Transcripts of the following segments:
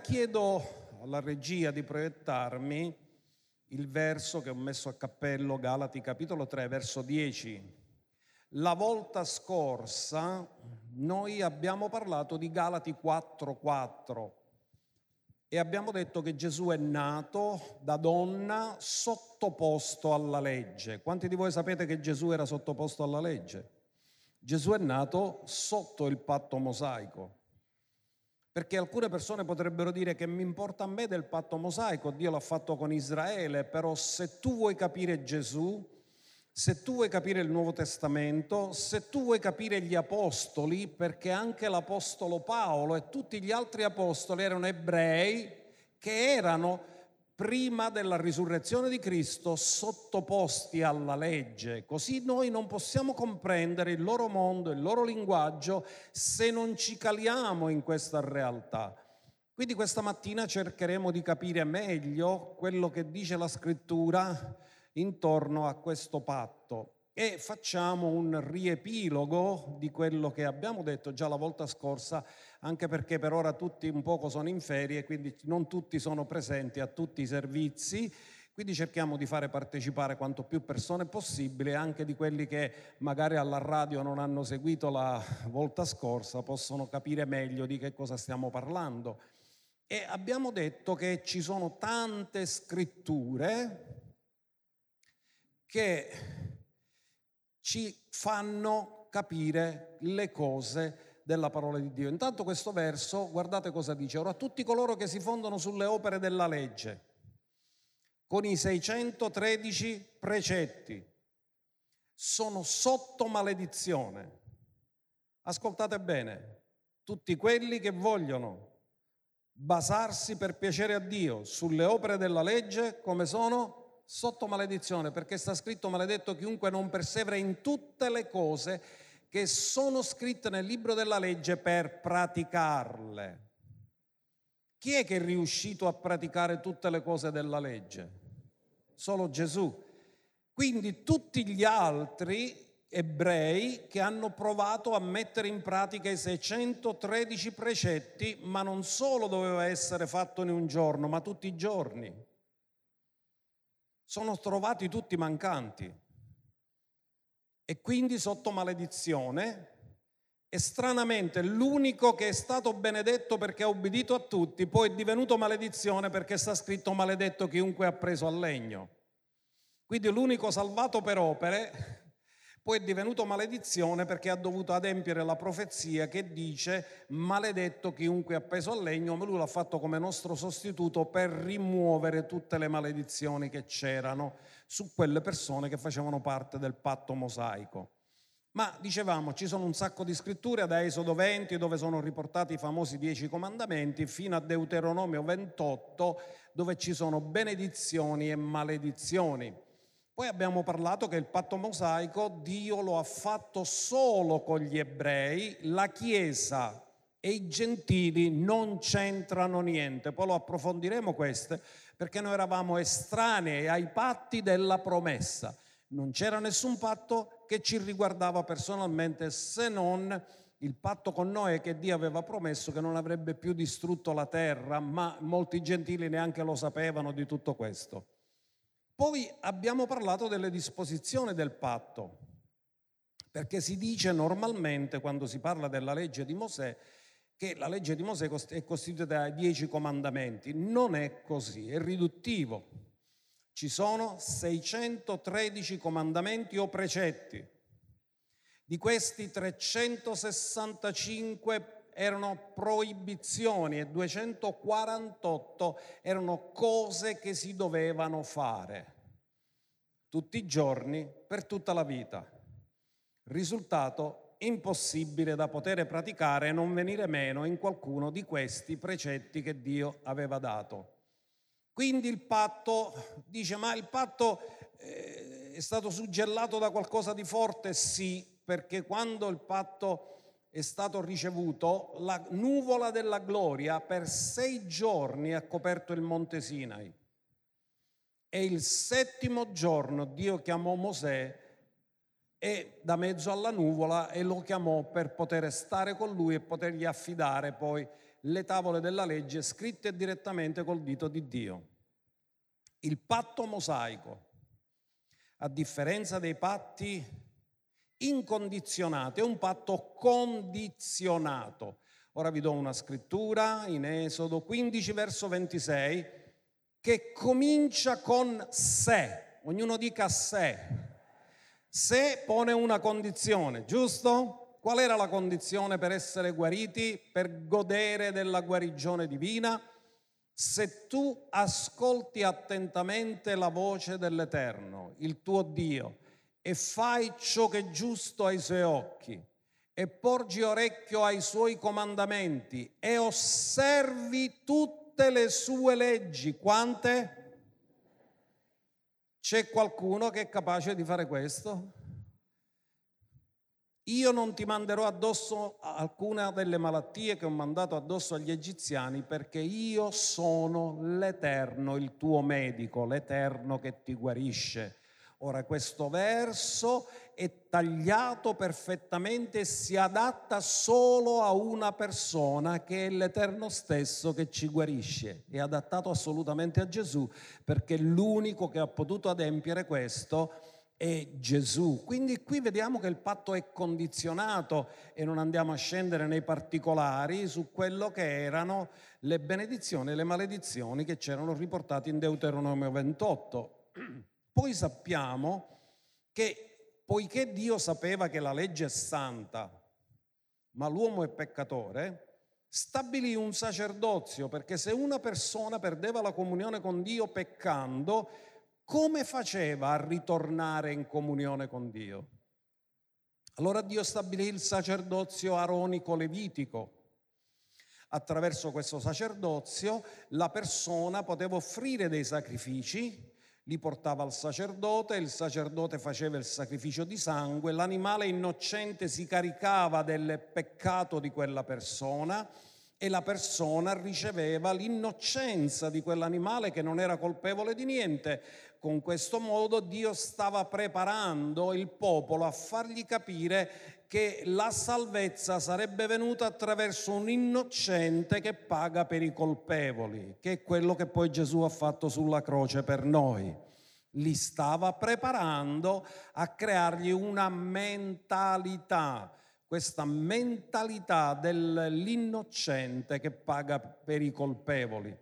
Chiedo alla regia di proiettarmi il verso che ho messo a cappello, Galati capitolo 3, verso 10. La volta scorsa noi abbiamo parlato di Galati 4:4 e abbiamo detto che Gesù è nato da donna sottoposto alla legge. Quanti di voi sapete che Gesù era sottoposto alla legge? Gesù è nato sotto il patto mosaico. Perché alcune persone potrebbero dire che mi importa a me del patto mosaico, Dio l'ha fatto con Israele, però se tu vuoi capire Gesù, se tu vuoi capire il Nuovo Testamento, se tu vuoi capire gli apostoli, perché anche l'apostolo Paolo e tutti gli altri apostoli erano ebrei che erano prima della risurrezione di Cristo sottoposti alla legge. Così noi non possiamo comprendere il loro mondo, il loro linguaggio, se non ci caliamo in questa realtà. Quindi questa mattina cercheremo di capire meglio quello che dice la scrittura intorno a questo patto e facciamo un riepilogo di quello che abbiamo detto già la volta scorsa, anche perché per ora tutti un poco sono in ferie, quindi non tutti sono presenti a tutti i servizi. Quindi cerchiamo di fare partecipare quanto più persone possibile, anche di quelli che magari alla radio non hanno seguito la volta scorsa, possono capire meglio di che cosa stiamo parlando. E abbiamo detto che ci sono tante scritture che ci fanno capire le cose della parola di Dio. Intanto questo verso, guardate cosa dice, ora tutti coloro che si fondono sulle opere della legge, con i 613 precetti, sono sotto maledizione. Ascoltate bene, tutti quelli che vogliono basarsi per piacere a Dio sulle opere della legge, come sono? Sotto maledizione, perché sta scritto maledetto chiunque non persevera in tutte le cose che sono scritte nel libro della legge per praticarle. Chi è che è riuscito a praticare tutte le cose della legge? Solo Gesù. Quindi tutti gli altri ebrei che hanno provato a mettere in pratica i 613 precetti, ma non solo doveva essere fatto in un giorno, ma tutti i giorni sono trovati tutti mancanti e quindi sotto maledizione e stranamente l'unico che è stato benedetto perché ha ubbidito a tutti poi è divenuto maledizione perché sta scritto maledetto chiunque ha preso al legno. Quindi l'unico salvato per opere poi è divenuto maledizione perché ha dovuto adempiere la profezia che dice maledetto chiunque è appeso al legno, ma lui l'ha fatto come nostro sostituto per rimuovere tutte le maledizioni che c'erano su quelle persone che facevano parte del patto mosaico. Ma dicevamo, ci sono un sacco di scritture da Esodo 20 dove sono riportati i famosi dieci comandamenti fino a Deuteronomio 28 dove ci sono benedizioni e maledizioni. Poi abbiamo parlato che il patto mosaico Dio lo ha fatto solo con gli ebrei, la Chiesa e i gentili non c'entrano niente. Poi lo approfondiremo queste perché noi eravamo estranei ai patti della promessa. Non c'era nessun patto che ci riguardava personalmente se non il patto con Noè che Dio aveva promesso che non avrebbe più distrutto la terra, ma molti gentili neanche lo sapevano di tutto questo. Poi abbiamo parlato delle disposizioni del patto, perché si dice normalmente quando si parla della legge di Mosè che la legge di Mosè è costituita da dieci comandamenti. Non è così, è riduttivo. Ci sono 613 comandamenti o precetti. Di questi 365 erano proibizioni e 248 erano cose che si dovevano fare tutti i giorni per tutta la vita. Risultato impossibile da poter praticare e non venire meno in qualcuno di questi precetti che Dio aveva dato. Quindi il patto dice, ma il patto eh, è stato suggellato da qualcosa di forte? Sì, perché quando il patto è stato ricevuto, la nuvola della gloria per sei giorni ha coperto il monte Sinai. E il settimo giorno Dio chiamò Mosè e da mezzo alla nuvola e lo chiamò per poter stare con lui e potergli affidare poi le tavole della legge scritte direttamente col dito di Dio. Il patto mosaico, a differenza dei patti incondizionati, è un patto condizionato. Ora vi do una scrittura in Esodo 15 verso 26 che comincia con se, ognuno dica se. Se pone una condizione, giusto? Qual era la condizione per essere guariti, per godere della guarigione divina? Se tu ascolti attentamente la voce dell'Eterno, il tuo Dio, e fai ciò che è giusto ai suoi occhi, e porgi orecchio ai suoi comandamenti e osservi tutte le sue leggi. Quante? C'è qualcuno che è capace di fare questo? Io non ti manderò addosso alcuna delle malattie che ho mandato addosso agli egiziani perché io sono l'Eterno, il tuo medico, l'Eterno che ti guarisce. Ora questo verso è tagliato perfettamente e si adatta solo a una persona che è l'Eterno stesso che ci guarisce. È adattato assolutamente a Gesù perché l'unico che ha potuto adempiere questo è Gesù. Quindi qui vediamo che il patto è condizionato e non andiamo a scendere nei particolari su quello che erano le benedizioni e le maledizioni che c'erano riportate in Deuteronomio 28. Poi sappiamo che poiché Dio sapeva che la legge è santa, ma l'uomo è peccatore, stabilì un sacerdozio perché se una persona perdeva la comunione con Dio peccando, come faceva a ritornare in comunione con Dio? Allora Dio stabilì il sacerdozio aronico-levitico. Attraverso questo sacerdozio la persona poteva offrire dei sacrifici li portava al sacerdote, il sacerdote faceva il sacrificio di sangue, l'animale innocente si caricava del peccato di quella persona e la persona riceveva l'innocenza di quell'animale che non era colpevole di niente. Con questo modo Dio stava preparando il popolo a fargli capire che la salvezza sarebbe venuta attraverso un innocente che paga per i colpevoli, che è quello che poi Gesù ha fatto sulla croce per noi. Li stava preparando a creargli una mentalità, questa mentalità dell'innocente che paga per i colpevoli.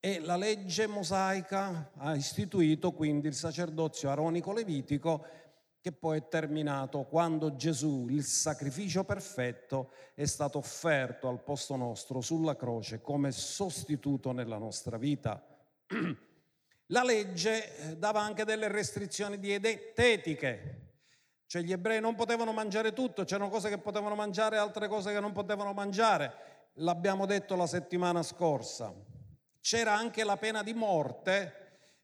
E la legge mosaica ha istituito quindi il sacerdozio aronico-levitico che poi è terminato quando Gesù, il sacrificio perfetto, è stato offerto al posto nostro sulla croce come sostituto nella nostra vita. La legge eh, dava anche delle restrizioni dietetiche, cioè gli ebrei non potevano mangiare tutto, c'erano cose che potevano mangiare e altre cose che non potevano mangiare, l'abbiamo detto la settimana scorsa. C'era anche la pena di morte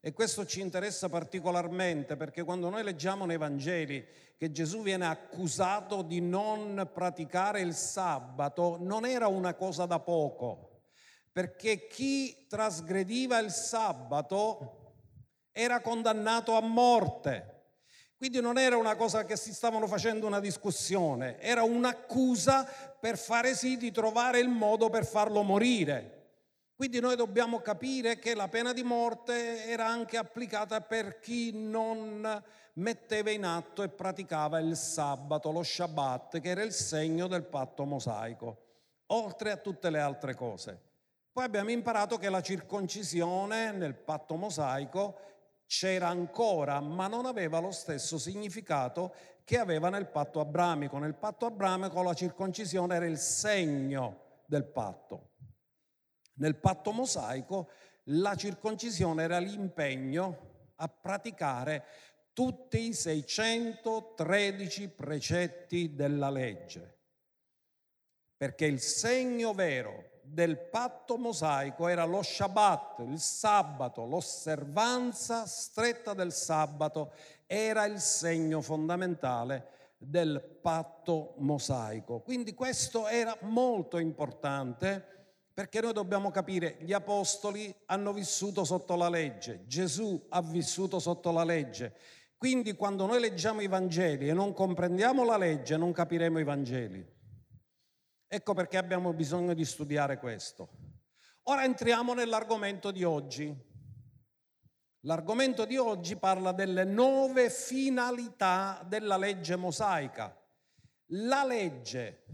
e questo ci interessa particolarmente perché quando noi leggiamo nei Vangeli che Gesù viene accusato di non praticare il sabato, non era una cosa da poco, perché chi trasgrediva il sabato era condannato a morte. Quindi non era una cosa che si stavano facendo una discussione, era un'accusa per fare sì di trovare il modo per farlo morire. Quindi noi dobbiamo capire che la pena di morte era anche applicata per chi non metteva in atto e praticava il sabato, lo Shabbat, che era il segno del patto mosaico, oltre a tutte le altre cose. Poi abbiamo imparato che la circoncisione nel patto mosaico c'era ancora, ma non aveva lo stesso significato che aveva nel patto abramico. Nel patto abramico la circoncisione era il segno del patto. Nel patto mosaico la circoncisione era l'impegno a praticare tutti i 613 precetti della legge, perché il segno vero del patto mosaico era lo Shabbat, il sabato, l'osservanza stretta del sabato era il segno fondamentale del patto mosaico. Quindi questo era molto importante perché noi dobbiamo capire, gli apostoli hanno vissuto sotto la legge, Gesù ha vissuto sotto la legge. Quindi quando noi leggiamo i Vangeli e non comprendiamo la legge, non capiremo i Vangeli. Ecco perché abbiamo bisogno di studiare questo. Ora entriamo nell'argomento di oggi. L'argomento di oggi parla delle nove finalità della legge mosaica. La legge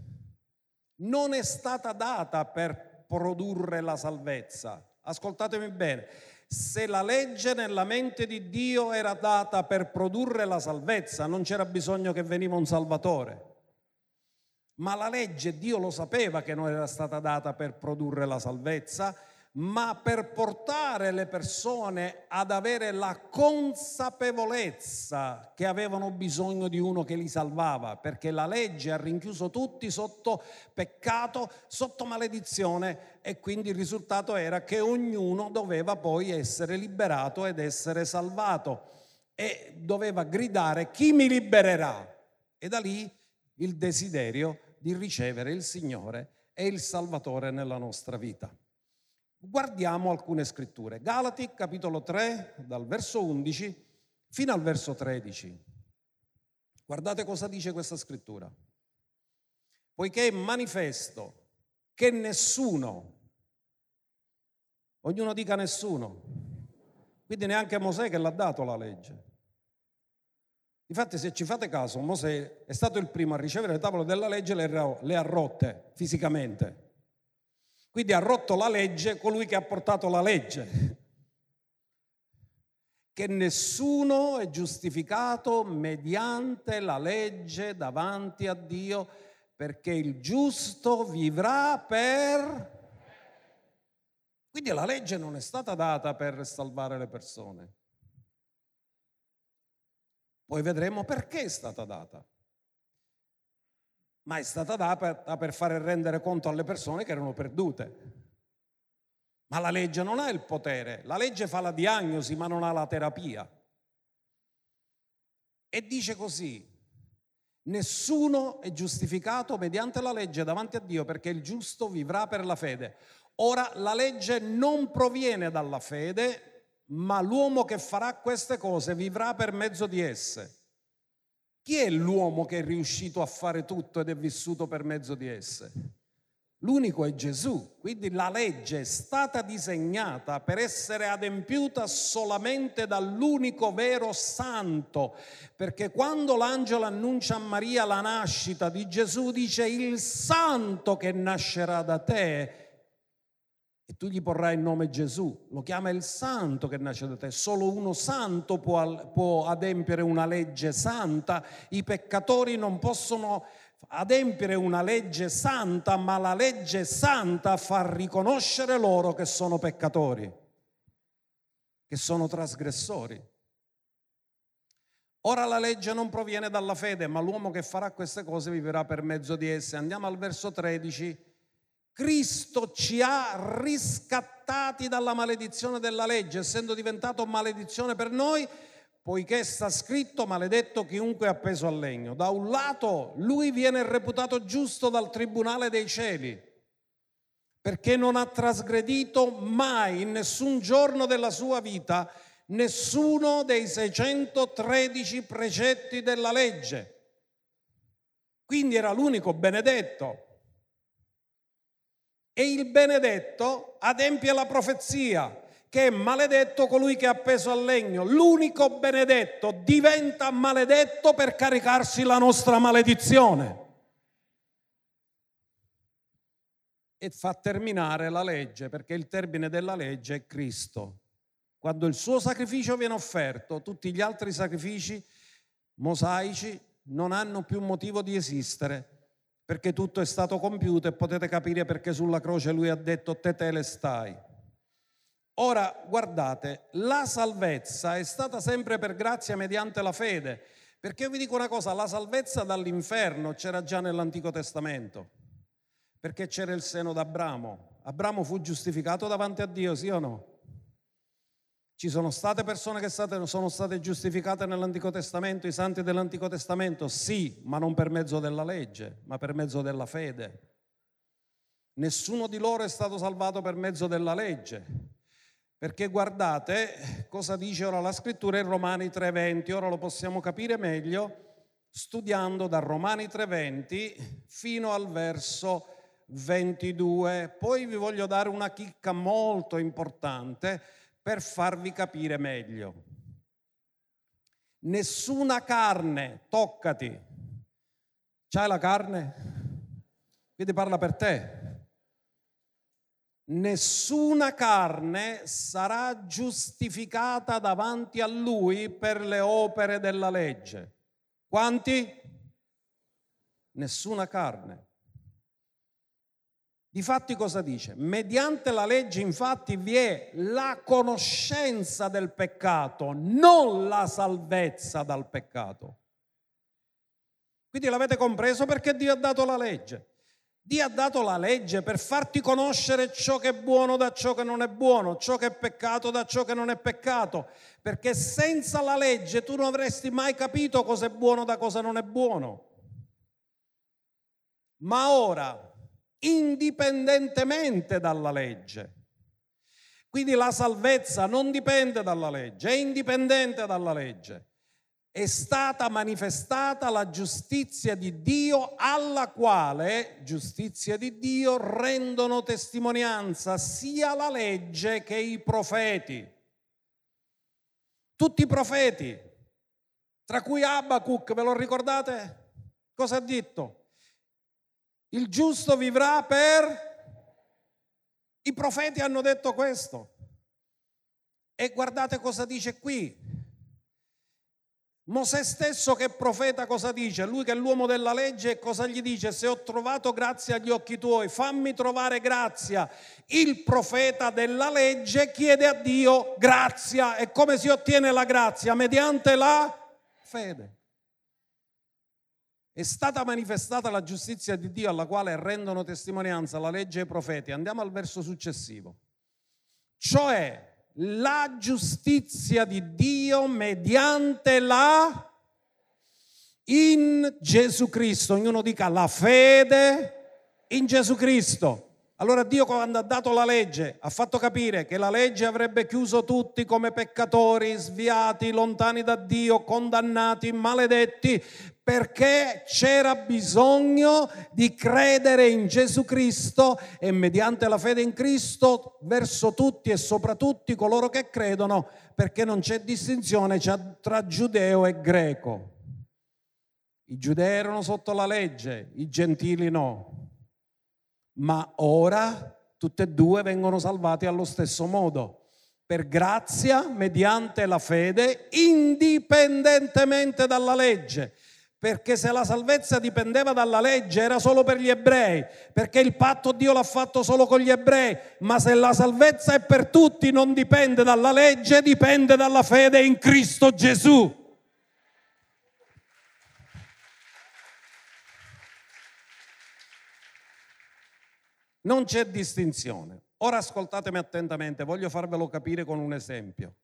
non è stata data per produrre la salvezza. Ascoltatemi bene, se la legge nella mente di Dio era data per produrre la salvezza, non c'era bisogno che veniva un Salvatore. Ma la legge, Dio lo sapeva che non era stata data per produrre la salvezza, ma per portare le persone ad avere la consapevolezza che avevano bisogno di uno che li salvava, perché la legge ha rinchiuso tutti sotto peccato, sotto maledizione e quindi il risultato era che ognuno doveva poi essere liberato ed essere salvato e doveva gridare chi mi libererà? E da lì il desiderio di ricevere il Signore e il Salvatore nella nostra vita. Guardiamo alcune scritture. Galati capitolo 3 dal verso 11 fino al verso 13. Guardate cosa dice questa scrittura. Poiché è manifesto che nessuno, ognuno dica nessuno, quindi neanche Mosè che l'ha dato la legge. Infatti se ci fate caso, Mosè è stato il primo a ricevere le tavole della legge e le ha rotte fisicamente. Quindi ha rotto la legge colui che ha portato la legge. Che nessuno è giustificato mediante la legge davanti a Dio, perché il giusto vivrà per... Quindi la legge non è stata data per salvare le persone. Poi vedremo perché è stata data ma è stata data per fare rendere conto alle persone che erano perdute. Ma la legge non ha il potere, la legge fa la diagnosi ma non ha la terapia. E dice così, nessuno è giustificato mediante la legge davanti a Dio perché il giusto vivrà per la fede. Ora la legge non proviene dalla fede, ma l'uomo che farà queste cose vivrà per mezzo di esse. Chi è l'uomo che è riuscito a fare tutto ed è vissuto per mezzo di esse? L'unico è Gesù, quindi la legge è stata disegnata per essere adempiuta solamente dall'unico vero santo, perché quando l'angelo annuncia a Maria la nascita di Gesù dice il santo che nascerà da te e tu gli porrai il nome Gesù, lo chiama il santo che nasce da te, solo uno santo può, può adempiere una legge santa, i peccatori non possono adempiere una legge santa, ma la legge santa fa riconoscere loro che sono peccatori, che sono trasgressori. Ora la legge non proviene dalla fede, ma l'uomo che farà queste cose vivrà per mezzo di esse. Andiamo al verso 13 Cristo ci ha riscattati dalla maledizione della legge, essendo diventato maledizione per noi, poiché sta scritto maledetto chiunque è appeso al legno. Da un lato lui viene reputato giusto dal tribunale dei cieli, perché non ha trasgredito mai in nessun giorno della sua vita nessuno dei 613 precetti della legge. Quindi era l'unico benedetto e il benedetto adempie la profezia che è maledetto colui che è appeso al legno. L'unico benedetto diventa maledetto per caricarsi la nostra maledizione. E fa terminare la legge, perché il termine della legge è Cristo. Quando il suo sacrificio viene offerto, tutti gli altri sacrifici mosaici non hanno più motivo di esistere perché tutto è stato compiuto e potete capire perché sulla croce lui ha detto te stai. Ora guardate, la salvezza è stata sempre per grazia mediante la fede, perché io vi dico una cosa, la salvezza dall'inferno c'era già nell'Antico Testamento, perché c'era il seno d'Abramo. Abramo fu giustificato davanti a Dio, sì o no? Ci sono state persone che sono state giustificate nell'Antico Testamento, i santi dell'Antico Testamento? Sì, ma non per mezzo della legge, ma per mezzo della fede. Nessuno di loro è stato salvato per mezzo della legge. Perché guardate cosa dice ora la scrittura in Romani 3:20, ora lo possiamo capire meglio studiando da Romani 3:20 fino al verso 22. Poi vi voglio dare una chicca molto importante per farvi capire meglio. Nessuna carne, toccati. C'hai la carne? Quindi parla per te. Nessuna carne sarà giustificata davanti a lui per le opere della legge. Quanti? Nessuna carne. Difatti cosa dice? Mediante la legge infatti vi è la conoscenza del peccato, non la salvezza dal peccato. Quindi l'avete compreso perché Dio ha dato la legge. Dio ha dato la legge per farti conoscere ciò che è buono da ciò che non è buono, ciò che è peccato da ciò che non è peccato, perché senza la legge tu non avresti mai capito cosa è buono da cosa non è buono. Ma ora, indipendentemente dalla legge. Quindi la salvezza non dipende dalla legge, è indipendente dalla legge. È stata manifestata la giustizia di Dio alla quale, giustizia di Dio, rendono testimonianza sia la legge che i profeti. Tutti i profeti, tra cui Abacuc, ve lo ricordate? Cosa ha detto? Il giusto vivrà per... I profeti hanno detto questo. E guardate cosa dice qui. Mosè stesso che profeta cosa dice? Lui che è l'uomo della legge cosa gli dice? Se ho trovato grazia agli occhi tuoi, fammi trovare grazia. Il profeta della legge chiede a Dio grazia. E come si ottiene la grazia? Mediante la fede. È stata manifestata la giustizia di Dio alla quale rendono testimonianza la legge e i profeti. Andiamo al verso successivo. Cioè la giustizia di Dio mediante la in Gesù Cristo. Ognuno dica la fede in Gesù Cristo. Allora Dio quando ha dato la legge ha fatto capire che la legge avrebbe chiuso tutti come peccatori, sviati, lontani da Dio, condannati, maledetti, perché c'era bisogno di credere in Gesù Cristo e mediante la fede in Cristo verso tutti e sopra tutti coloro che credono, perché non c'è distinzione tra giudeo e greco. I giudei erano sotto la legge, i gentili no. Ma ora tutti e due vengono salvati allo stesso modo, per grazia, mediante la fede, indipendentemente dalla legge perché se la salvezza dipendeva dalla legge era solo per gli ebrei, perché il patto Dio l'ha fatto solo con gli ebrei, ma se la salvezza è per tutti non dipende dalla legge, dipende dalla fede in Cristo Gesù. Non c'è distinzione. Ora ascoltatemi attentamente, voglio farvelo capire con un esempio.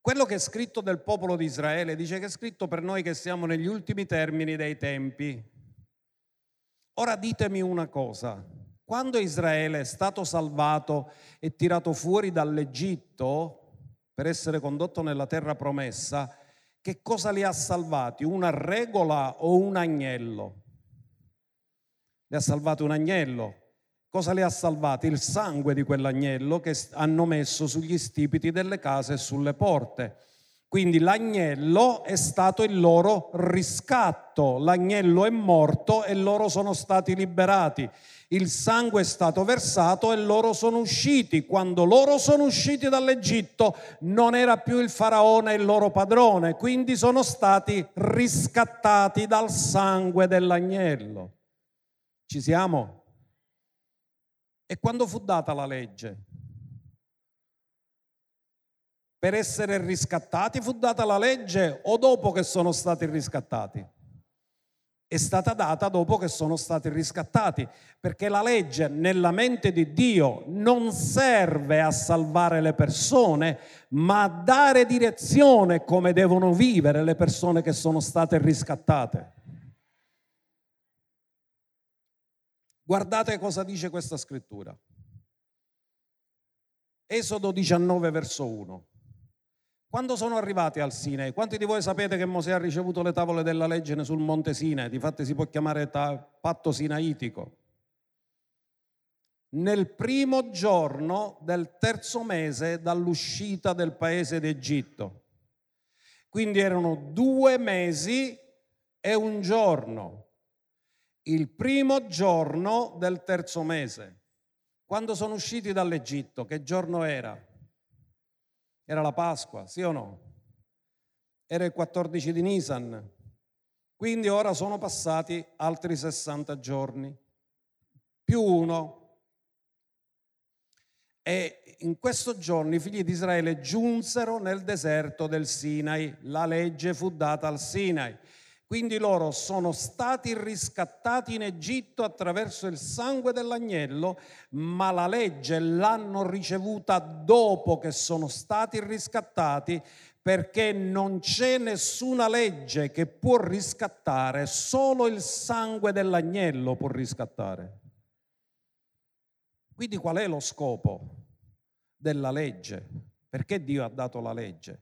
Quello che è scritto del popolo di Israele dice che è scritto per noi che siamo negli ultimi termini dei tempi. Ora ditemi una cosa, quando Israele è stato salvato e tirato fuori dall'Egitto per essere condotto nella terra promessa, che cosa li ha salvati? Una regola o un agnello? Li ha salvati un agnello. Cosa le ha salvate? Il sangue di quell'agnello che hanno messo sugli stipiti delle case e sulle porte. Quindi l'agnello è stato il loro riscatto, l'agnello è morto e loro sono stati liberati. Il sangue è stato versato e loro sono usciti. Quando loro sono usciti dall'Egitto non era più il faraone il loro padrone, quindi sono stati riscattati dal sangue dell'agnello. Ci siamo? E quando fu data la legge? Per essere riscattati fu data la legge o dopo che sono stati riscattati? È stata data dopo che sono stati riscattati, perché la legge nella mente di Dio non serve a salvare le persone, ma a dare direzione come devono vivere le persone che sono state riscattate. Guardate cosa dice questa scrittura. Esodo 19 verso 1. Quando sono arrivati al Sinai? Quanti di voi sapete che Mosè ha ricevuto le tavole della legge sul monte Sinai? Difatti si può chiamare patto sinaitico. Nel primo giorno del terzo mese dall'uscita del paese d'Egitto. Quindi erano due mesi e un giorno. Il primo giorno del terzo mese. Quando sono usciti dall'Egitto, che giorno era? Era la Pasqua, sì o no? Era il 14 di Nisan. Quindi ora sono passati altri 60 giorni, più uno. E in questo giorno i figli di Israele giunsero nel deserto del Sinai. La legge fu data al Sinai. Quindi loro sono stati riscattati in Egitto attraverso il sangue dell'agnello, ma la legge l'hanno ricevuta dopo che sono stati riscattati perché non c'è nessuna legge che può riscattare, solo il sangue dell'agnello può riscattare. Quindi qual è lo scopo della legge? Perché Dio ha dato la legge?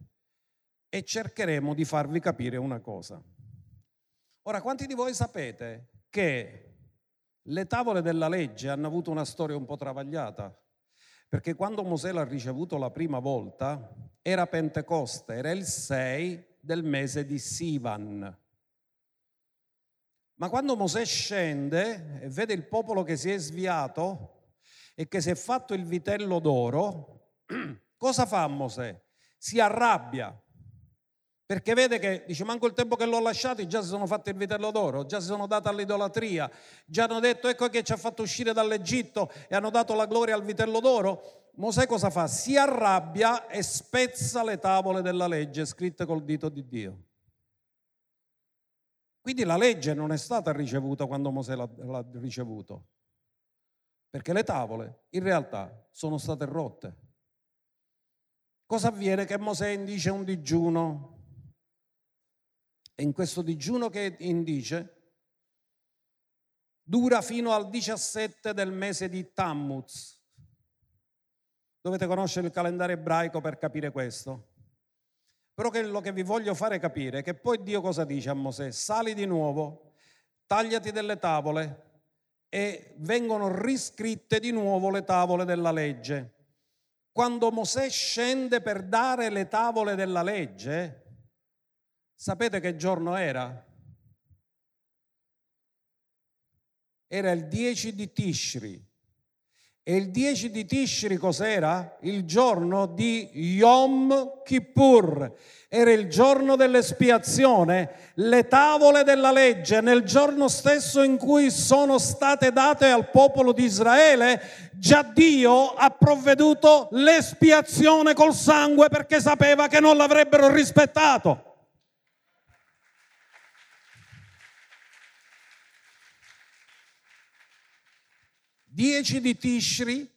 E cercheremo di farvi capire una cosa. Ora, quanti di voi sapete che le tavole della legge hanno avuto una storia un po' travagliata? Perché quando Mosè l'ha ricevuto la prima volta era Pentecoste, era il 6 del mese di Sivan. Ma quando Mosè scende e vede il popolo che si è sviato e che si è fatto il vitello d'oro, cosa fa Mosè? Si arrabbia perché vede che, dice, manco il tempo che l'ho lasciato, già si sono fatti il vitello d'oro, già si sono dati all'idolatria, già hanno detto, ecco che ci ha fatto uscire dall'Egitto e hanno dato la gloria al vitello d'oro. Mosè cosa fa? Si arrabbia e spezza le tavole della legge scritte col dito di Dio. Quindi la legge non è stata ricevuta quando Mosè l'ha, l'ha ricevuto, perché le tavole in realtà sono state rotte. Cosa avviene? Che Mosè indice un digiuno e in questo digiuno che indice dura fino al 17 del mese di Tammuz. Dovete conoscere il calendario ebraico per capire questo. Però quello che vi voglio fare capire è che poi Dio cosa dice a Mosè? Sali di nuovo, tagliati delle tavole e vengono riscritte di nuovo le tavole della legge. Quando Mosè scende per dare le tavole della legge, Sapete che giorno era? Era il 10 di Tishri. E il 10 di Tishri cos'era? Il giorno di Yom Kippur. Era il giorno dell'espiazione, le tavole della legge, nel giorno stesso in cui sono state date al popolo di Israele, già Dio ha provveduto l'espiazione col sangue perché sapeva che non l'avrebbero rispettato. 10 di Tishri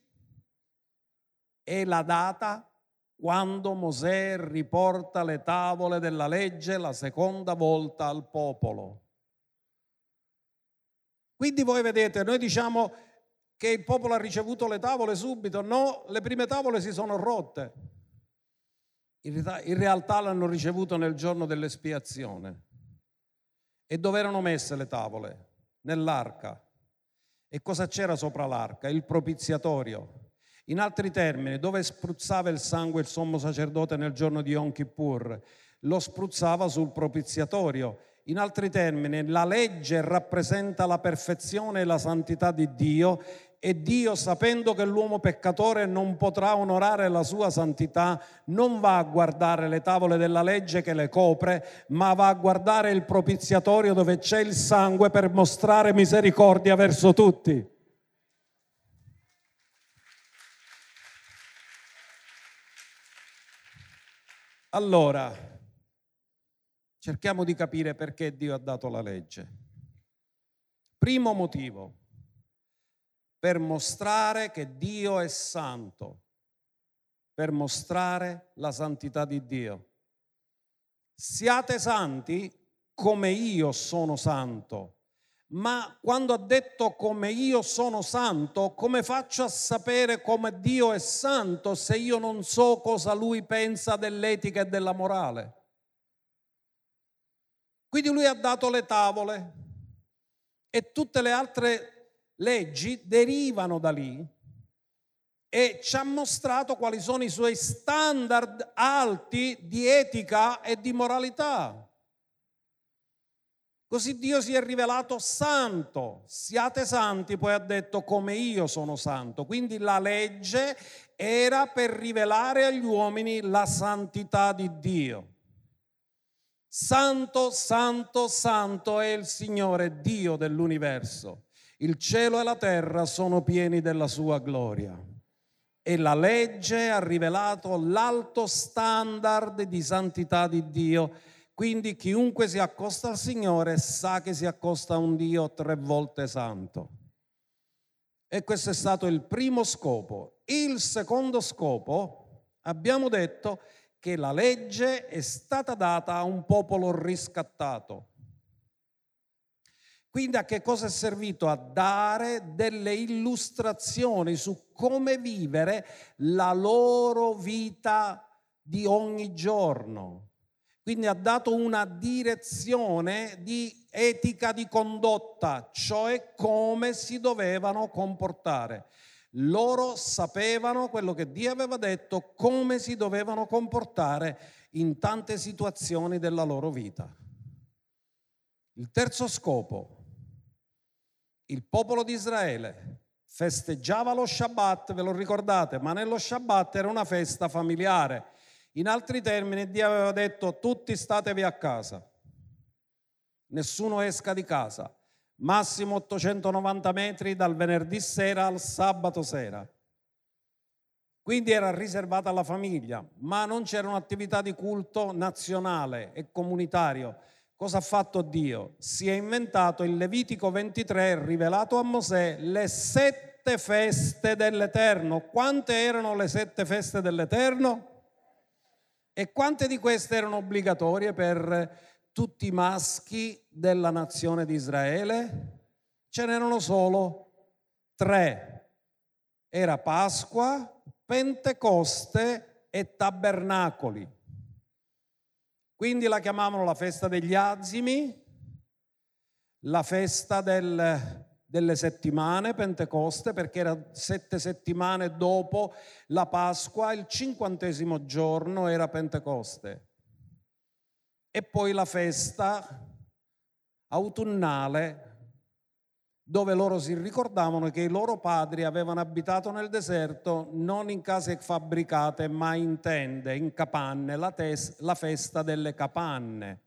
è la data quando Mosè riporta le tavole della legge la seconda volta al popolo. Quindi voi vedete, noi diciamo che il popolo ha ricevuto le tavole subito, no, le prime tavole si sono rotte. In realtà l'hanno ricevuto nel giorno dell'espiazione. E dove erano messe le tavole? Nell'arca. E cosa c'era sopra l'arca? Il propiziatorio. In altri termini, dove spruzzava il sangue il sommo sacerdote nel giorno di Yom Kippur? Lo spruzzava sul propiziatorio. In altri termini, la legge rappresenta la perfezione e la santità di Dio e Dio, sapendo che l'uomo peccatore non potrà onorare la sua santità, non va a guardare le tavole della legge che le copre, ma va a guardare il propiziatorio dove c'è il sangue per mostrare misericordia verso tutti. Allora, cerchiamo di capire perché Dio ha dato la legge. Primo motivo, per mostrare che Dio è santo, per mostrare la santità di Dio. Siate santi come io sono santo. ma quando ha detto come io sono santo, come faccio a sapere come Dio è santo se io non so cosa lui pensa dell'etica e della morale? Quindi lui ha dato le tavole e tutte le altre leggi derivano da lì e ci ha mostrato quali sono i suoi standard alti di etica e di moralità. Così Dio si è rivelato santo. Siate santi, poi ha detto come io sono santo. Quindi la legge era per rivelare agli uomini la santità di Dio. Santo, santo, santo è il Signore Dio dell'universo. Il cielo e la terra sono pieni della sua gloria. E la legge ha rivelato l'alto standard di santità di Dio quindi chiunque si accosta al Signore sa che si accosta a un Dio tre volte santo. E questo è stato il primo scopo. Il secondo scopo, abbiamo detto che la legge è stata data a un popolo riscattato. Quindi a che cosa è servito? A dare delle illustrazioni su come vivere la loro vita di ogni giorno. Quindi ha dato una direzione di etica di condotta, cioè come si dovevano comportare. Loro sapevano quello che Dio aveva detto, come si dovevano comportare in tante situazioni della loro vita. Il terzo scopo, il popolo di Israele festeggiava lo Shabbat, ve lo ricordate, ma nello Shabbat era una festa familiare in altri termini, Dio aveva detto tutti statevi a casa, nessuno esca di casa, massimo 890 metri dal venerdì sera al sabato sera. Quindi era riservata alla famiglia, ma non c'era un'attività di culto nazionale e comunitario. Cosa ha fatto Dio? Si è inventato il Levitico 23, rivelato a Mosè, le sette feste dell'Eterno. Quante erano le sette feste dell'Eterno? E quante di queste erano obbligatorie per tutti i maschi della nazione di Israele? Ce n'erano solo tre. Era Pasqua, Pentecoste e Tabernacoli. Quindi la chiamavano la festa degli azimi, la festa del delle settimane, Pentecoste, perché era sette settimane dopo la Pasqua, il cinquantesimo giorno era Pentecoste. E poi la festa autunnale dove loro si ricordavano che i loro padri avevano abitato nel deserto non in case fabbricate ma in tende, in capanne, la, tes- la festa delle capanne.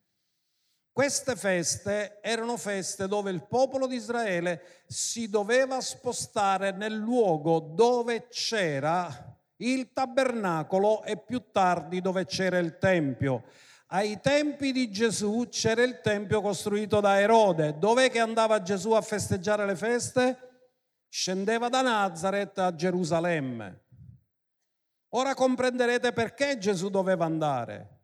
Queste feste erano feste dove il popolo di Israele si doveva spostare nel luogo dove c'era il tabernacolo e più tardi dove c'era il Tempio. Ai tempi di Gesù c'era il Tempio costruito da Erode. Dov'è che andava Gesù a festeggiare le feste? Scendeva da Nazareth a Gerusalemme. Ora comprenderete perché Gesù doveva andare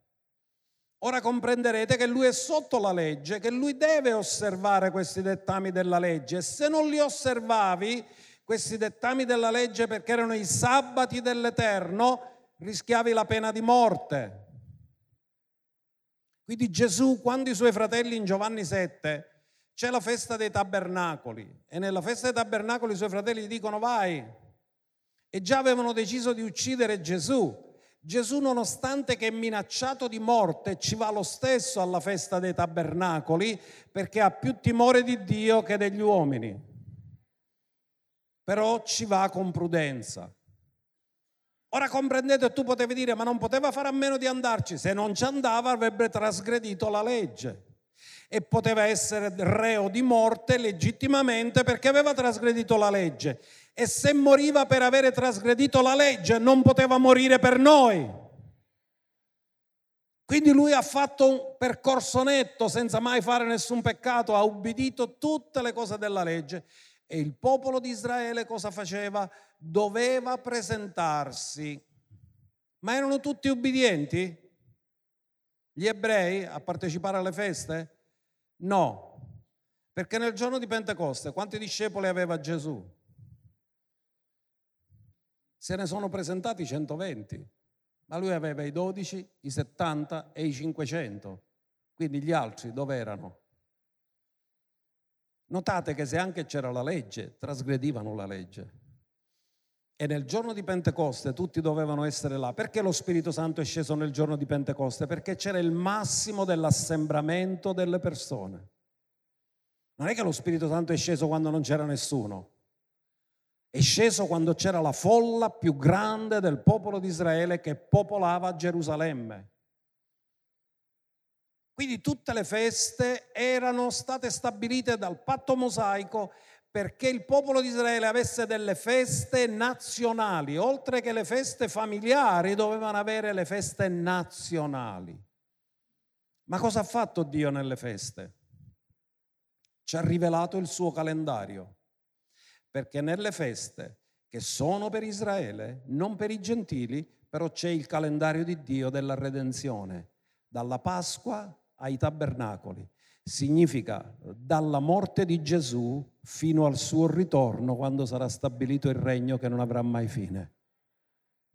Ora comprenderete che lui è sotto la legge, che lui deve osservare questi dettami della legge e se non li osservavi, questi dettami della legge perché erano i sabati dell'Eterno, rischiavi la pena di morte. Quindi Gesù, quando i suoi fratelli in Giovanni 7 c'è la festa dei tabernacoli e nella festa dei tabernacoli i suoi fratelli gli dicono vai e già avevano deciso di uccidere Gesù Gesù, nonostante che è minacciato di morte, ci va lo stesso alla festa dei tabernacoli perché ha più timore di Dio che degli uomini. Però ci va con prudenza. Ora comprendete, tu potevi dire, ma non poteva fare a meno di andarci. Se non ci andava avrebbe trasgredito la legge e poteva essere reo di morte legittimamente perché aveva trasgredito la legge e se moriva per avere trasgredito la legge non poteva morire per noi. Quindi lui ha fatto un percorso netto senza mai fare nessun peccato, ha ubbidito tutte le cose della legge e il popolo di Israele cosa faceva? Doveva presentarsi. Ma erano tutti ubbidienti? Gli ebrei a partecipare alle feste? No, Perché nel giorno di Pentecoste quanti discepoli aveva Gesù? Se ne sono presentati 120, ma lui aveva i 12, i 70 e i 500. Quindi gli altri dove erano? Notate che se anche c'era la legge, trasgredivano la legge. E nel giorno di Pentecoste tutti dovevano essere là. Perché lo Spirito Santo è sceso nel giorno di Pentecoste? Perché c'era il massimo dell'assembramento delle persone. Non è che lo Spirito Santo è sceso quando non c'era nessuno. È sceso quando c'era la folla più grande del popolo di Israele che popolava Gerusalemme. Quindi tutte le feste erano state stabilite dal patto mosaico perché il popolo di Israele avesse delle feste nazionali, oltre che le feste familiari, dovevano avere le feste nazionali. Ma cosa ha fatto Dio nelle feste? Ci ha rivelato il suo calendario, perché nelle feste che sono per Israele, non per i gentili, però c'è il calendario di Dio della redenzione, dalla Pasqua ai tabernacoli significa dalla morte di Gesù fino al suo ritorno quando sarà stabilito il regno che non avrà mai fine.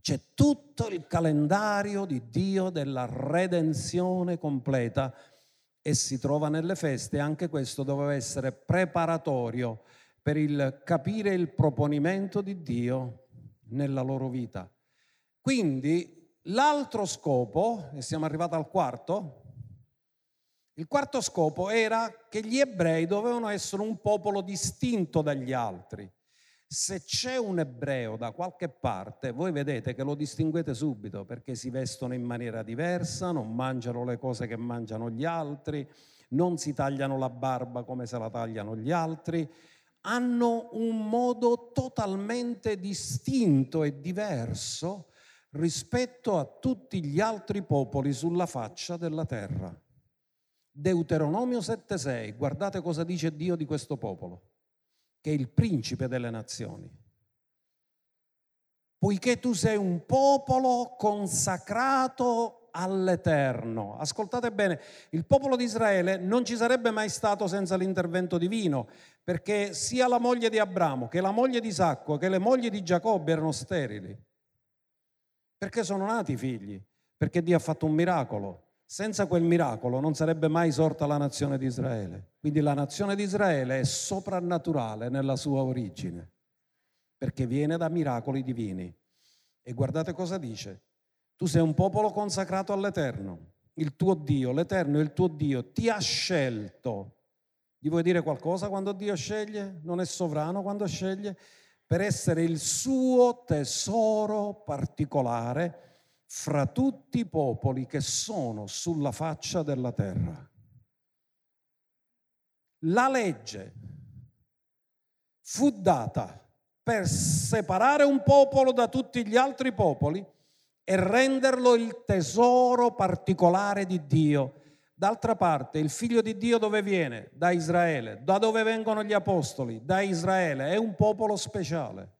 C'è tutto il calendario di Dio della redenzione completa e si trova nelle feste, anche questo doveva essere preparatorio per il capire il proponimento di Dio nella loro vita. Quindi l'altro scopo, e siamo arrivati al quarto, il quarto scopo era che gli ebrei dovevano essere un popolo distinto dagli altri. Se c'è un ebreo da qualche parte, voi vedete che lo distinguete subito perché si vestono in maniera diversa, non mangiano le cose che mangiano gli altri, non si tagliano la barba come se la tagliano gli altri, hanno un modo totalmente distinto e diverso rispetto a tutti gli altri popoli sulla faccia della terra. Deuteronomio 7:6, guardate cosa dice Dio di questo popolo, che è il principe delle nazioni. Poiché tu sei un popolo consacrato all'Eterno. Ascoltate bene, il popolo di Israele non ci sarebbe mai stato senza l'intervento divino, perché sia la moglie di Abramo che la moglie di Isacco che le mogli di Giacobbe erano sterili. Perché sono nati figli? Perché Dio ha fatto un miracolo. Senza quel miracolo non sarebbe mai sorta la nazione di Israele. Quindi la nazione di Israele è soprannaturale nella sua origine, perché viene da miracoli divini. E guardate cosa dice. Tu sei un popolo consacrato all'Eterno, il tuo Dio, l'Eterno, il tuo Dio, ti ha scelto. Gli vuoi dire qualcosa quando Dio sceglie? Non è sovrano quando sceglie? Per essere il suo tesoro particolare fra tutti i popoli che sono sulla faccia della terra. La legge fu data per separare un popolo da tutti gli altri popoli e renderlo il tesoro particolare di Dio. D'altra parte, il figlio di Dio dove viene? Da Israele. Da dove vengono gli apostoli? Da Israele. È un popolo speciale,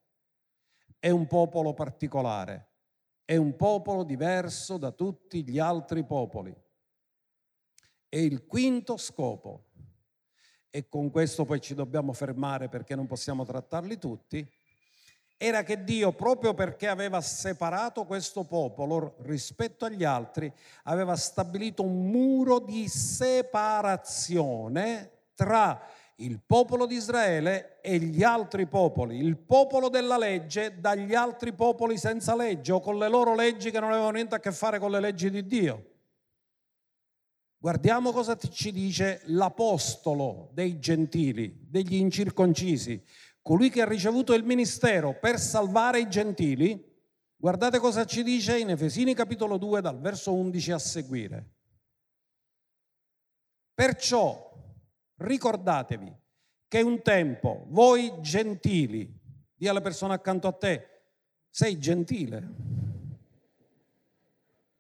è un popolo particolare è un popolo diverso da tutti gli altri popoli. E il quinto scopo, e con questo poi ci dobbiamo fermare perché non possiamo trattarli tutti, era che Dio, proprio perché aveva separato questo popolo rispetto agli altri, aveva stabilito un muro di separazione tra il popolo di Israele e gli altri popoli, il popolo della legge dagli altri popoli senza legge o con le loro leggi che non avevano niente a che fare con le leggi di Dio. Guardiamo cosa ci dice l'apostolo dei gentili, degli incirconcisi, colui che ha ricevuto il ministero per salvare i gentili. Guardate cosa ci dice in Efesini capitolo 2 dal verso 11 a seguire. Perciò ricordatevi che un tempo voi gentili, di alla persona accanto a te, sei gentile.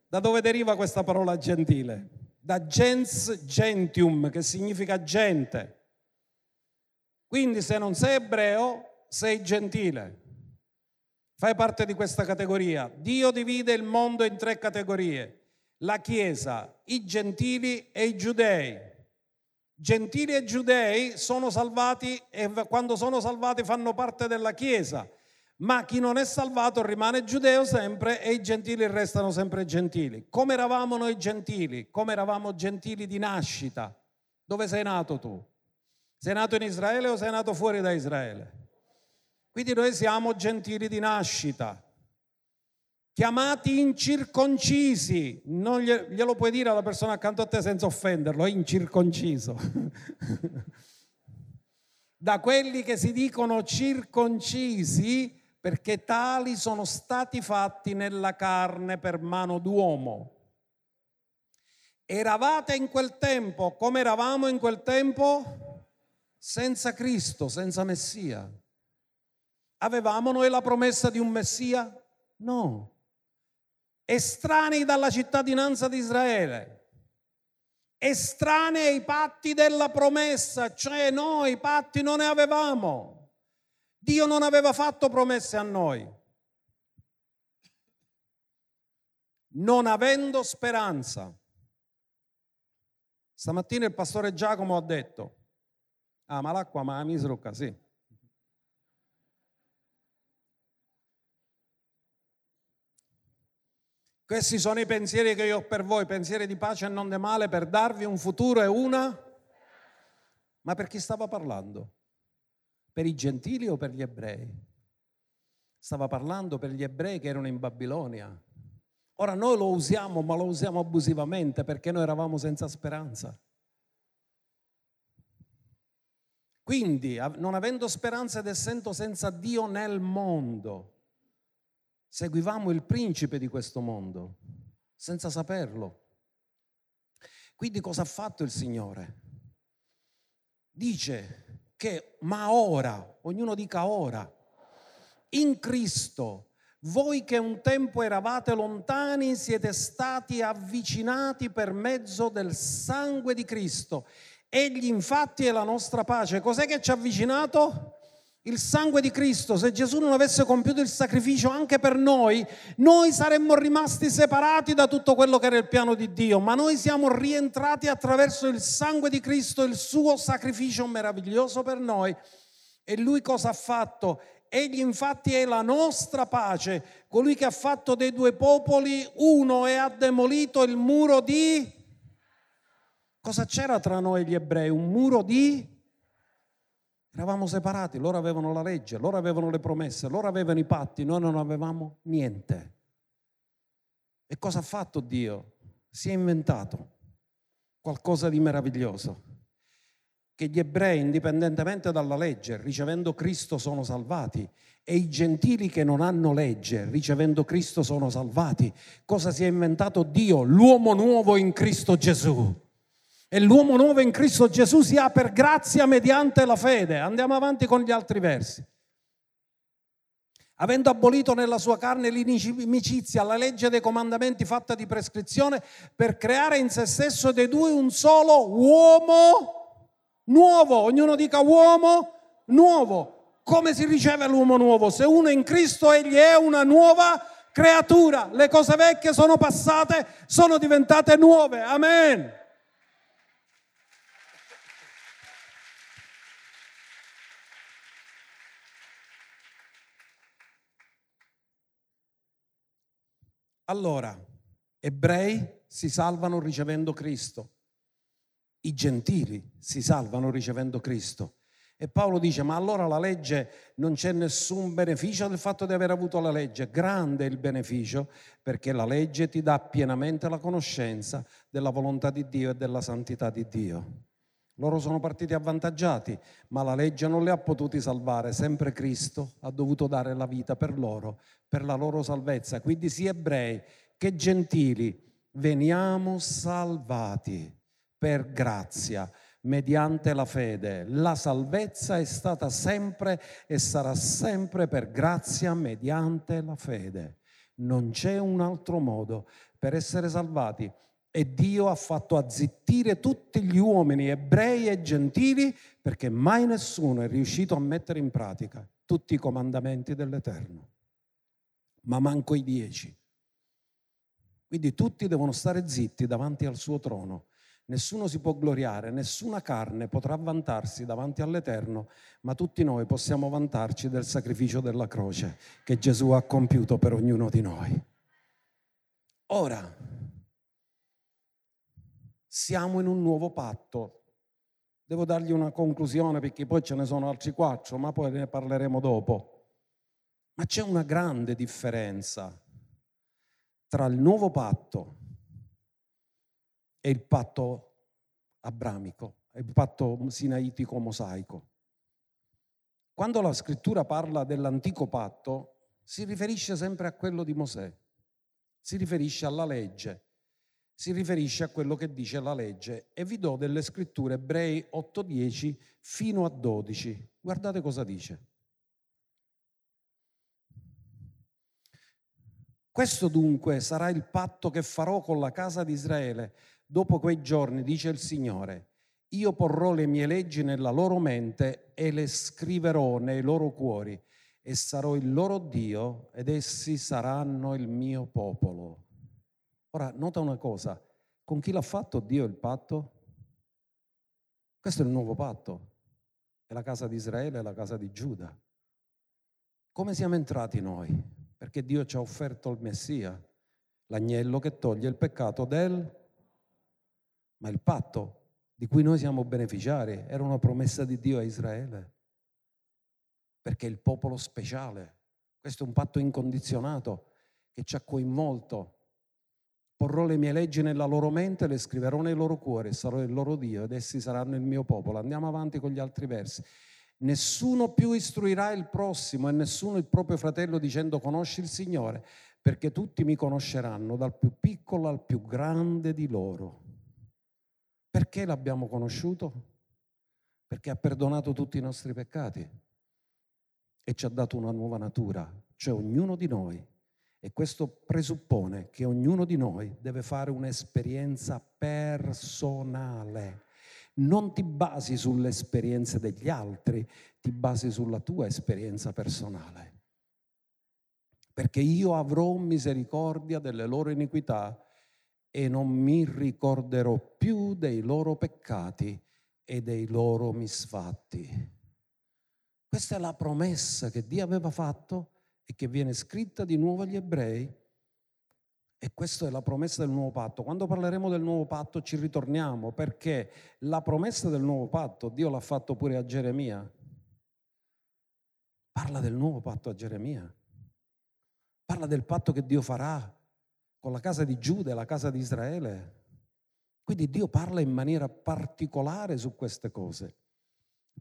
Da dove deriva questa parola gentile? Da gens gentium, che significa gente. Quindi se non sei ebreo, sei gentile. Fai parte di questa categoria. Dio divide il mondo in tre categorie. La Chiesa, i gentili e i giudei. Gentili e giudei sono salvati e quando sono salvati fanno parte della Chiesa, ma chi non è salvato rimane giudeo sempre e i gentili restano sempre gentili. Come eravamo noi gentili? Come eravamo gentili di nascita? Dove sei nato tu? Sei nato in Israele o sei nato fuori da Israele? Quindi noi siamo gentili di nascita chiamati incirconcisi. Non glielo puoi dire alla persona accanto a te senza offenderlo, è incirconciso. da quelli che si dicono circoncisi perché tali sono stati fatti nella carne per mano d'uomo. Eravate in quel tempo come eravamo in quel tempo senza Cristo, senza Messia. Avevamo noi la promessa di un Messia? No estranei dalla cittadinanza di Israele, estranei ai patti della promessa, cioè noi patti non ne avevamo. Dio non aveva fatto promesse a noi. Non avendo speranza. Stamattina il pastore Giacomo ha detto, ah ma l'acqua ma la misrucca, sì. Questi sono i pensieri che io ho per voi, pensieri di pace e non di male, per darvi un futuro e una... Ma per chi stava parlando? Per i gentili o per gli ebrei? Stava parlando per gli ebrei che erano in Babilonia. Ora noi lo usiamo, ma lo usiamo abusivamente perché noi eravamo senza speranza. Quindi, non avendo speranza ed essendo senza Dio nel mondo, seguivamo il principe di questo mondo senza saperlo. Quindi cosa ha fatto il Signore? Dice che ma ora, ognuno dica ora, in Cristo, voi che un tempo eravate lontani siete stati avvicinati per mezzo del sangue di Cristo. Egli infatti è la nostra pace. Cos'è che ci ha avvicinato? Il sangue di Cristo, se Gesù non avesse compiuto il sacrificio anche per noi, noi saremmo rimasti separati da tutto quello che era il piano di Dio, ma noi siamo rientrati attraverso il sangue di Cristo, il suo sacrificio meraviglioso per noi. E lui cosa ha fatto? Egli infatti è la nostra pace, colui che ha fatto dei due popoli uno e ha demolito il muro di... Cosa c'era tra noi gli ebrei? Un muro di Eravamo separati, loro avevano la legge, loro avevano le promesse, loro avevano i patti, noi non avevamo niente. E cosa ha fatto Dio? Si è inventato qualcosa di meraviglioso. Che gli ebrei, indipendentemente dalla legge, ricevendo Cristo sono salvati e i gentili che non hanno legge, ricevendo Cristo sono salvati. Cosa si è inventato Dio? L'uomo nuovo in Cristo Gesù e l'uomo nuovo in Cristo Gesù si ha per grazia mediante la fede. Andiamo avanti con gli altri versi. Avendo abolito nella sua carne l'inimicizia, la legge dei comandamenti fatta di prescrizione, per creare in se stesso dei due un solo uomo nuovo. Ognuno dica uomo nuovo. Come si riceve l'uomo nuovo? Se uno è in Cristo, egli è una nuova creatura. Le cose vecchie sono passate, sono diventate nuove. Amen. Allora, ebrei si salvano ricevendo Cristo, i gentili si salvano ricevendo Cristo. E Paolo dice, ma allora la legge non c'è nessun beneficio del fatto di aver avuto la legge. Grande è il beneficio perché la legge ti dà pienamente la conoscenza della volontà di Dio e della santità di Dio. Loro sono partiti avvantaggiati, ma la legge non li ha potuti salvare. Sempre Cristo ha dovuto dare la vita per loro, per la loro salvezza. Quindi sia ebrei che gentili veniamo salvati per grazia, mediante la fede. La salvezza è stata sempre e sarà sempre per grazia mediante la fede. Non c'è un altro modo per essere salvati e Dio ha fatto azzittire tutti gli uomini ebrei e gentili perché mai nessuno è riuscito a mettere in pratica tutti i comandamenti dell'Eterno. Ma manco i dieci. Quindi tutti devono stare zitti davanti al suo trono. nessuno si può gloriare, nessuna carne potrà vantarsi davanti all'Eterno, ma tutti noi possiamo vantarci del sacrificio della croce che Gesù ha compiuto per ognuno di noi. Ora, siamo in un nuovo patto. Devo dargli una conclusione perché poi ce ne sono altri quattro, ma poi ne parleremo dopo. Ma c'è una grande differenza tra il nuovo patto e il patto abramico, il patto sinaitico mosaico. Quando la scrittura parla dell'antico patto, si riferisce sempre a quello di Mosè, si riferisce alla legge, si riferisce a quello che dice la legge e vi do delle scritture ebrei 8-10 fino a 12. Guardate cosa dice. Questo dunque sarà il patto che farò con la casa di Israele dopo quei giorni, dice il Signore. Io porrò le mie leggi nella loro mente e le scriverò nei loro cuori e sarò il loro Dio ed essi saranno il mio popolo. Ora, nota una cosa, con chi l'ha fatto Dio il patto? Questo è il nuovo patto, è la casa di Israele e la casa di Giuda. Come siamo entrati noi? perché Dio ci ha offerto il Messia, l'agnello che toglie il peccato del... Ma il patto di cui noi siamo beneficiari era una promessa di Dio a Israele, perché è il popolo speciale. Questo è un patto incondizionato che ci ha coinvolto. Porrò le mie leggi nella loro mente, le scriverò nei loro cuori, sarò il loro Dio ed essi saranno il mio popolo. Andiamo avanti con gli altri versi. Nessuno più istruirà il prossimo e nessuno il proprio fratello dicendo conosci il Signore, perché tutti mi conosceranno, dal più piccolo al più grande di loro. Perché l'abbiamo conosciuto? Perché ha perdonato tutti i nostri peccati e ci ha dato una nuova natura, cioè ognuno di noi. E questo presuppone che ognuno di noi deve fare un'esperienza personale non ti basi sulle esperienze degli altri, ti basi sulla tua esperienza personale. Perché io avrò misericordia delle loro iniquità e non mi ricorderò più dei loro peccati e dei loro misfatti. Questa è la promessa che Dio aveva fatto e che viene scritta di nuovo agli ebrei e questa è la promessa del nuovo patto. Quando parleremo del nuovo patto ci ritorniamo perché la promessa del nuovo patto Dio l'ha fatto pure a Geremia. Parla del nuovo patto a Geremia. Parla del patto che Dio farà con la casa di Giuda e la casa di Israele. Quindi Dio parla in maniera particolare su queste cose.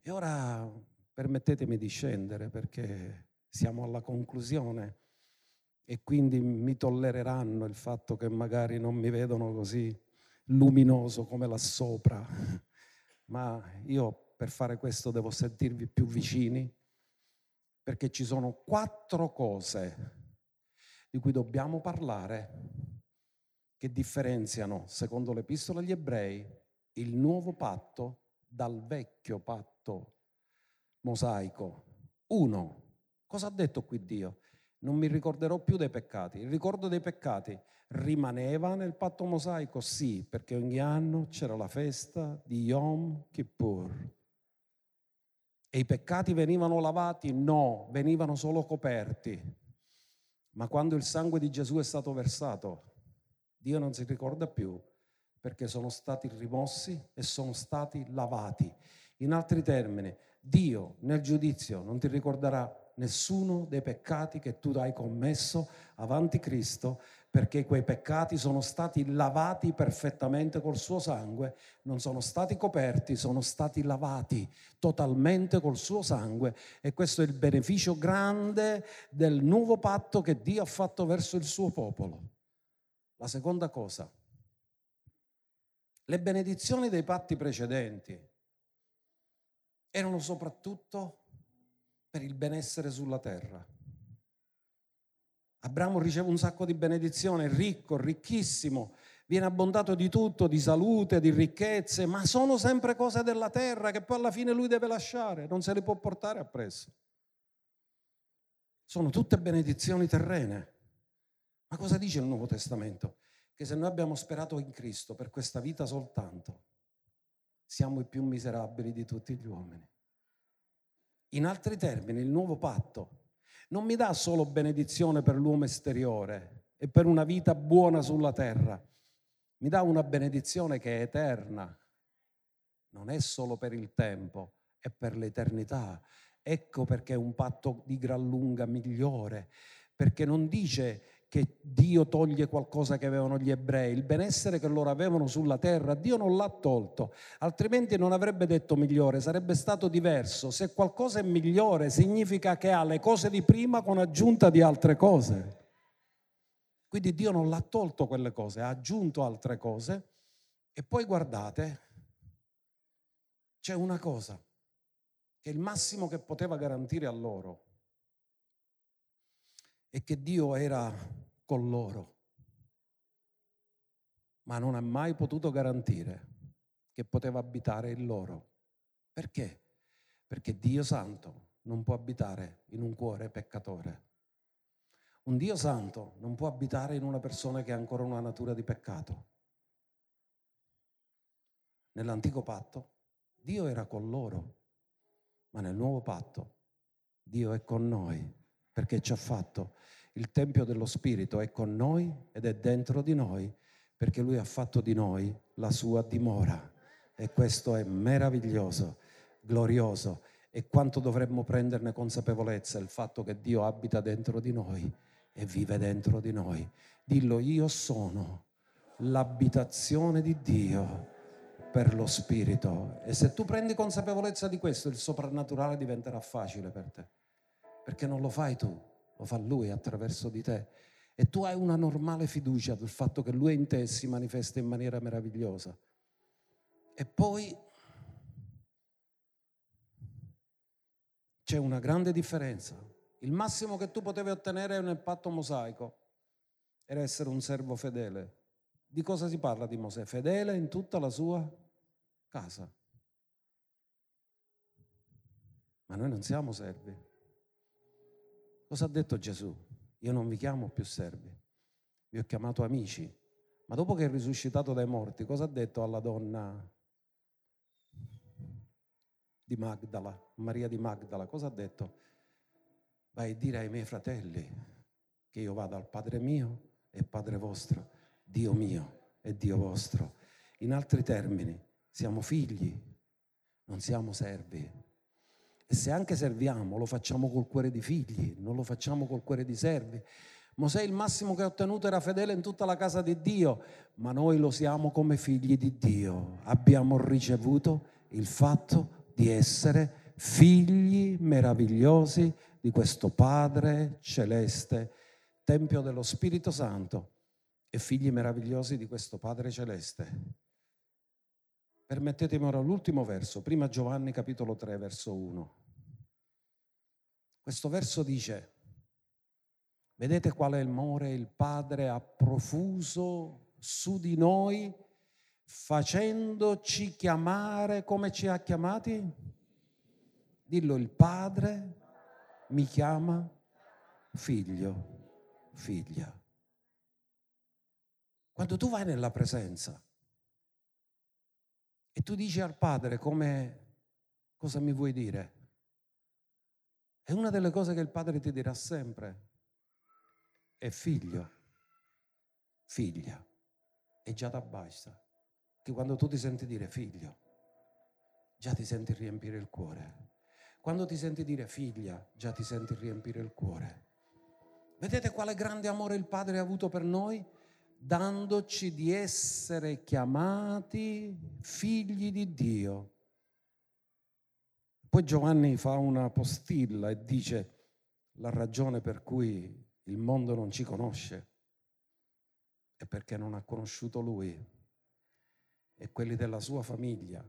E ora permettetemi di scendere perché siamo alla conclusione e quindi mi tollereranno il fatto che magari non mi vedono così luminoso come là sopra, ma io per fare questo devo sentirvi più vicini, perché ci sono quattro cose di cui dobbiamo parlare che differenziano, secondo l'Epistola agli Ebrei, il nuovo patto dal vecchio patto mosaico. Uno, cosa ha detto qui Dio? non mi ricorderò più dei peccati. Il ricordo dei peccati rimaneva nel patto mosaico? Sì, perché ogni anno c'era la festa di Yom Kippur. E i peccati venivano lavati? No, venivano solo coperti. Ma quando il sangue di Gesù è stato versato, Dio non si ricorda più perché sono stati rimossi e sono stati lavati. In altri termini, Dio nel giudizio non ti ricorderà nessuno dei peccati che tu hai commesso avanti Cristo, perché quei peccati sono stati lavati perfettamente col suo sangue, non sono stati coperti, sono stati lavati totalmente col suo sangue e questo è il beneficio grande del nuovo patto che Dio ha fatto verso il suo popolo. La seconda cosa, le benedizioni dei patti precedenti erano soprattutto per il benessere sulla terra. Abramo riceve un sacco di benedizione, ricco, ricchissimo, viene abbondato di tutto, di salute, di ricchezze, ma sono sempre cose della terra che poi alla fine lui deve lasciare, non se le può portare appresso. Sono tutte benedizioni terrene. Ma cosa dice il Nuovo Testamento? che se noi abbiamo sperato in Cristo per questa vita soltanto, siamo i più miserabili di tutti gli uomini. In altri termini, il nuovo patto non mi dà solo benedizione per l'uomo esteriore e per una vita buona sulla terra, mi dà una benedizione che è eterna, non è solo per il tempo, è per l'eternità. Ecco perché è un patto di gran lunga migliore, perché non dice che Dio toglie qualcosa che avevano gli ebrei, il benessere che loro avevano sulla terra, Dio non l'ha tolto, altrimenti non avrebbe detto migliore, sarebbe stato diverso. Se qualcosa è migliore significa che ha le cose di prima con aggiunta di altre cose. Quindi Dio non l'ha tolto quelle cose, ha aggiunto altre cose e poi guardate, c'è una cosa che è il massimo che poteva garantire a loro e che Dio era con loro, ma non ha mai potuto garantire che poteva abitare in loro. Perché? Perché Dio Santo non può abitare in un cuore peccatore. Un Dio Santo non può abitare in una persona che ha ancora una natura di peccato. Nell'antico patto Dio era con loro, ma nel nuovo patto Dio è con noi perché ci ha fatto il Tempio dello Spirito è con noi ed è dentro di noi perché Lui ha fatto di noi la sua dimora. E questo è meraviglioso, glorioso. E quanto dovremmo prenderne consapevolezza il fatto che Dio abita dentro di noi e vive dentro di noi. Dillo, io sono l'abitazione di Dio per lo Spirito. E se tu prendi consapevolezza di questo, il soprannaturale diventerà facile per te, perché non lo fai tu, lo fa Lui attraverso di te. E tu hai una normale fiducia del fatto che Lui in te si manifesta in maniera meravigliosa. E poi c'è una grande differenza. Il massimo che tu potevi ottenere nel patto mosaico era essere un servo fedele. Di cosa si parla di Mosè? Fedele in tutta la sua casa. Ma noi non siamo servi. Cosa ha detto Gesù? Io non vi chiamo più servi, vi ho chiamato amici. Ma dopo che è risuscitato dai morti, cosa ha detto alla donna di Magdala, Maria di Magdala? Cosa ha detto? Vai a dire ai miei fratelli che io vado al Padre mio e Padre vostro, Dio mio e Dio vostro. In altri termini, siamo figli, non siamo servi. E se anche serviamo, lo facciamo col cuore di figli, non lo facciamo col cuore di servi. Mosè il massimo che ha ottenuto era fedele in tutta la casa di Dio, ma noi lo siamo come figli di Dio. Abbiamo ricevuto il fatto di essere figli meravigliosi di questo Padre celeste, Tempio dello Spirito Santo e figli meravigliosi di questo Padre celeste. Permettetemi ora l'ultimo verso, prima Giovanni capitolo 3, verso 1. Questo verso dice, vedete quale amore il Padre ha profuso su di noi facendoci chiamare come ci ha chiamati? Dillo, il Padre mi chiama figlio, figlia. Quando tu vai nella presenza e tu dici al Padre come cosa mi vuoi dire? E una delle cose che il padre ti dirà sempre è figlio, figlia. E già da basta. Che quando tu ti senti dire figlio, già ti senti riempire il cuore. Quando ti senti dire figlia, già ti senti riempire il cuore. Vedete quale grande amore il Padre ha avuto per noi? Dandoci di essere chiamati figli di Dio. Poi Giovanni fa una postilla e dice la ragione per cui il mondo non ci conosce è perché non ha conosciuto lui e quelli della sua famiglia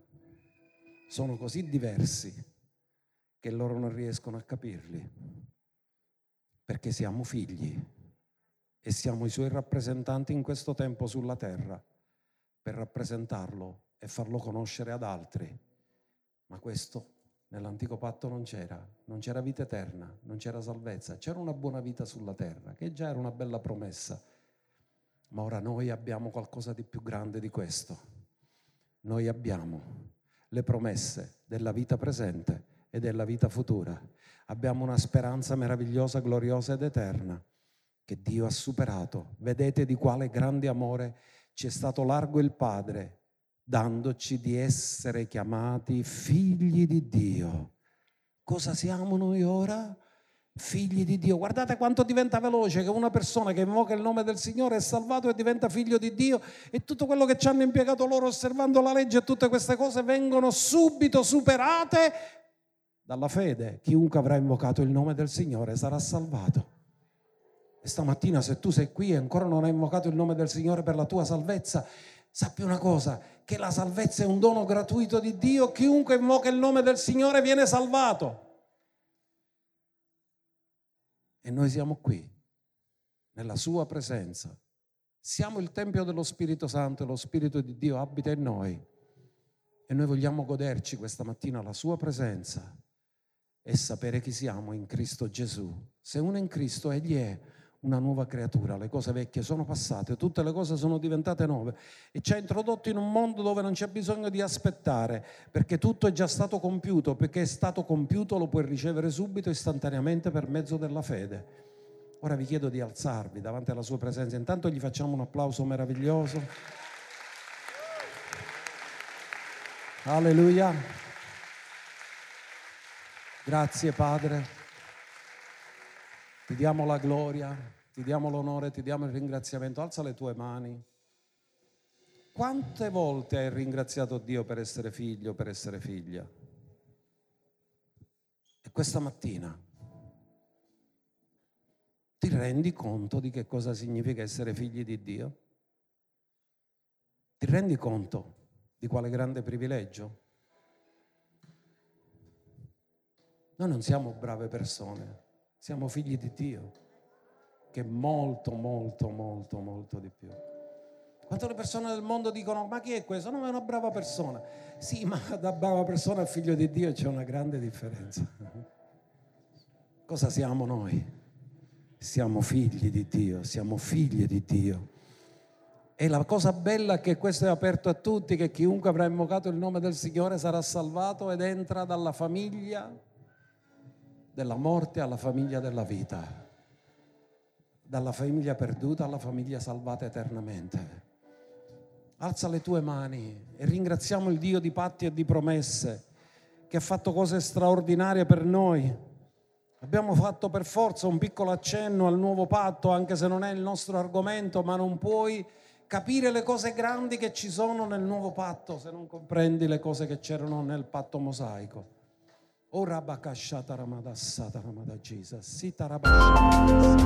sono così diversi che loro non riescono a capirli perché siamo figli e siamo i suoi rappresentanti in questo tempo sulla terra per rappresentarlo e farlo conoscere ad altri. Ma questo Nell'antico patto non c'era, non c'era vita eterna, non c'era salvezza, c'era una buona vita sulla terra, che già era una bella promessa. Ma ora noi abbiamo qualcosa di più grande di questo. Noi abbiamo le promesse della vita presente e della vita futura. Abbiamo una speranza meravigliosa, gloriosa ed eterna che Dio ha superato. Vedete di quale grande amore ci è stato largo il Padre, dandoci di essere chiamati figli di Dio. Cosa siamo noi ora? Figli di Dio. Guardate quanto diventa veloce che una persona che invoca il nome del Signore è salvato e diventa figlio di Dio e tutto quello che ci hanno impiegato loro osservando la legge e tutte queste cose vengono subito superate dalla fede. Chiunque avrà invocato il nome del Signore sarà salvato. E stamattina se tu sei qui e ancora non hai invocato il nome del Signore per la tua salvezza, sappi una cosa, che la salvezza è un dono gratuito di Dio, chiunque invoca il nome del Signore viene salvato. E noi siamo qui, nella sua presenza. Siamo il Tempio dello Spirito Santo e lo Spirito di Dio abita in noi. E noi vogliamo goderci questa mattina la sua presenza e sapere chi siamo in Cristo Gesù. Se uno è in Cristo, egli è una nuova creatura, le cose vecchie sono passate, tutte le cose sono diventate nuove e ci ha introdotto in un mondo dove non c'è bisogno di aspettare, perché tutto è già stato compiuto, perché è stato compiuto lo puoi ricevere subito, istantaneamente per mezzo della fede. Ora vi chiedo di alzarvi davanti alla sua presenza, intanto gli facciamo un applauso meraviglioso. Alleluia. Grazie Padre. Ti diamo la gloria, ti diamo l'onore, ti diamo il ringraziamento. Alza le tue mani. Quante volte hai ringraziato Dio per essere figlio, per essere figlia? E questa mattina ti rendi conto di che cosa significa essere figli di Dio? Ti rendi conto di quale grande privilegio? Noi non siamo brave persone. Siamo figli di Dio, che è molto, molto, molto, molto di più. Quante le persone del mondo dicono, ma chi è questo? Non è una brava persona. Sì, ma da brava persona a figlio di Dio c'è una grande differenza. Cosa siamo noi? Siamo figli di Dio, siamo figli di Dio. E la cosa bella è che questo è aperto a tutti, che chiunque avrà invocato il nome del Signore sarà salvato ed entra dalla famiglia della morte alla famiglia della vita, dalla famiglia perduta alla famiglia salvata eternamente. Alza le tue mani e ringraziamo il Dio di patti e di promesse che ha fatto cose straordinarie per noi. Abbiamo fatto per forza un piccolo accenno al nuovo patto, anche se non è il nostro argomento, ma non puoi capire le cose grandi che ci sono nel nuovo patto se non comprendi le cose che c'erano nel patto mosaico. Oh, o rabakashata ramada sata ramada Jesus. Sita rabashata.